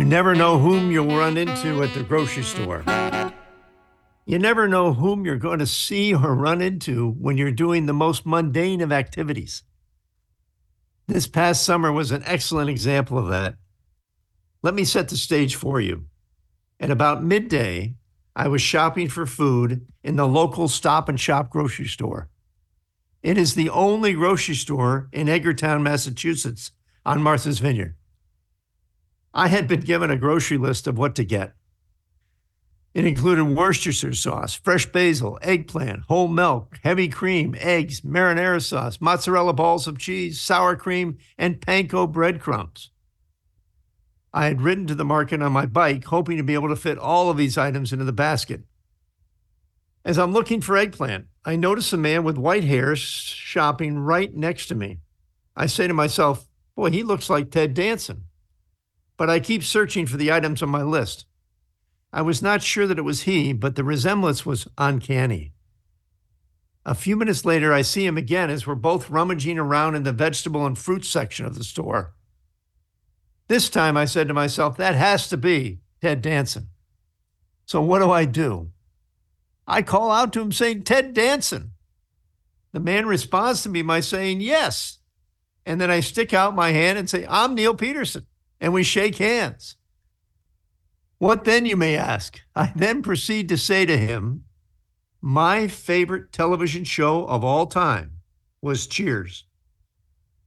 You never know whom you'll run into at the grocery store. You never know whom you're going to see or run into when you're doing the most mundane of activities. This past summer was an excellent example of that. Let me set the stage for you. At about midday, I was shopping for food in the local stop and shop grocery store. It is the only grocery store in Edgartown, Massachusetts on Martha's Vineyard. I had been given a grocery list of what to get. It included Worcestershire sauce, fresh basil, eggplant, whole milk, heavy cream, eggs, marinara sauce, mozzarella balls of cheese, sour cream, and panko breadcrumbs. I had ridden to the market on my bike, hoping to be able to fit all of these items into the basket. As I'm looking for eggplant, I notice a man with white hair shopping right next to me. I say to myself, Boy, he looks like Ted Danson. But I keep searching for the items on my list. I was not sure that it was he, but the resemblance was uncanny. A few minutes later, I see him again as we're both rummaging around in the vegetable and fruit section of the store. This time I said to myself, that has to be Ted Danson. So what do I do? I call out to him saying, Ted Danson. The man responds to me by saying, yes. And then I stick out my hand and say, I'm Neil Peterson. And we shake hands. What then, you may ask? I then proceed to say to him, My favorite television show of all time was Cheers.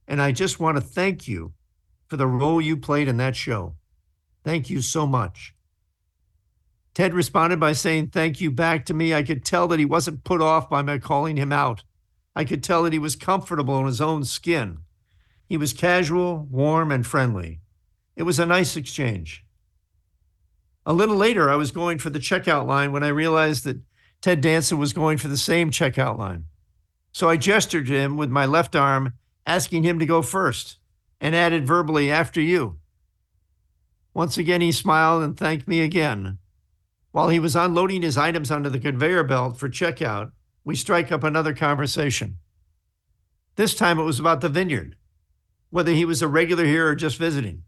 And I just want to thank you for the role you played in that show. Thank you so much. Ted responded by saying thank you back to me. I could tell that he wasn't put off by my calling him out. I could tell that he was comfortable in his own skin. He was casual, warm, and friendly. It was a nice exchange. A little later, I was going for the checkout line when I realized that Ted Danson was going for the same checkout line. So I gestured to him with my left arm, asking him to go first and added verbally, after you. Once again, he smiled and thanked me again. While he was unloading his items onto the conveyor belt for checkout, we strike up another conversation. This time it was about the vineyard, whether he was a regular here or just visiting.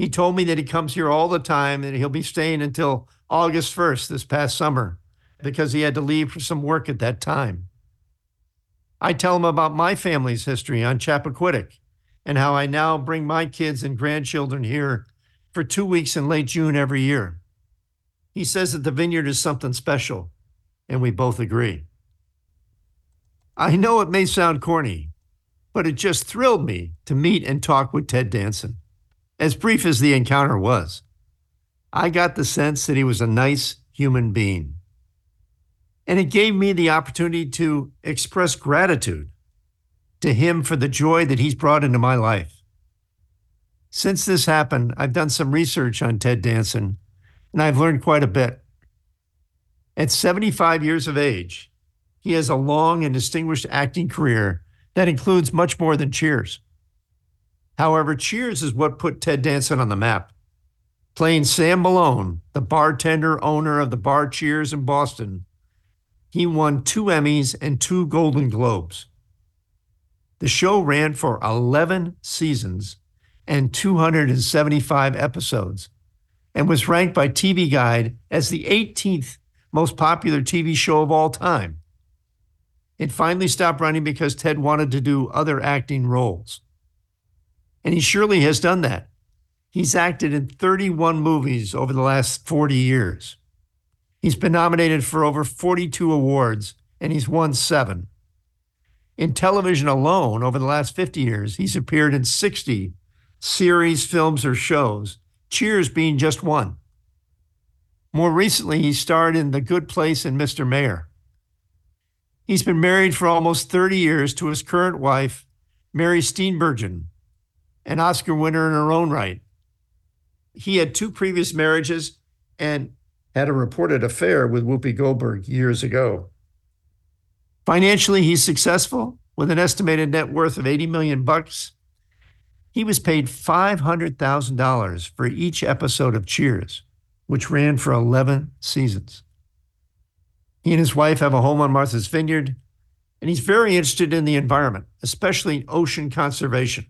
He told me that he comes here all the time and he'll be staying until August 1st this past summer because he had to leave for some work at that time. I tell him about my family's history on Chappaquiddick and how I now bring my kids and grandchildren here for two weeks in late June every year. He says that the vineyard is something special, and we both agree. I know it may sound corny, but it just thrilled me to meet and talk with Ted Danson. As brief as the encounter was, I got the sense that he was a nice human being. And it gave me the opportunity to express gratitude to him for the joy that he's brought into my life. Since this happened, I've done some research on Ted Danson, and I've learned quite a bit. At 75 years of age, he has a long and distinguished acting career that includes much more than Cheers. However, Cheers is what put Ted Danson on the map. Playing Sam Malone, the bartender owner of the bar Cheers in Boston, he won two Emmys and two Golden Globes. The show ran for 11 seasons and 275 episodes and was ranked by TV Guide as the 18th most popular TV show of all time. It finally stopped running because Ted wanted to do other acting roles. And he surely has done that. He's acted in 31 movies over the last 40 years. He's been nominated for over 42 awards, and he's won seven. In television alone, over the last 50 years, he's appeared in 60 series, films, or shows, Cheers being just one. More recently, he starred in The Good Place and Mr. Mayor. He's been married for almost 30 years to his current wife, Mary Steenburgen, an Oscar winner in her own right. He had two previous marriages and had a reported affair with Whoopi Goldberg years ago. Financially, he's successful with an estimated net worth of 80 million bucks. He was paid $500,000 for each episode of Cheers, which ran for 11 seasons. He and his wife have a home on Martha's Vineyard, and he's very interested in the environment, especially ocean conservation.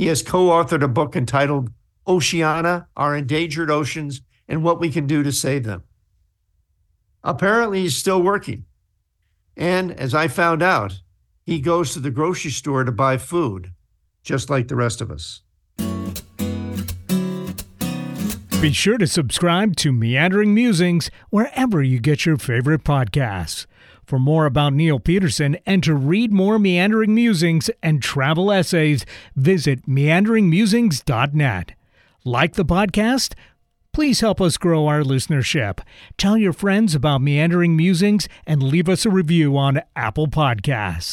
He has co authored a book entitled Oceana, our endangered oceans, and what we can do to save them. Apparently, he's still working. And as I found out, he goes to the grocery store to buy food, just like the rest of us. Be sure to subscribe to Meandering Musings wherever you get your favorite podcasts. For more about Neil Peterson and to read more Meandering Musings and travel essays, visit meanderingmusings.net. Like the podcast? Please help us grow our listenership. Tell your friends about Meandering Musings and leave us a review on Apple Podcasts.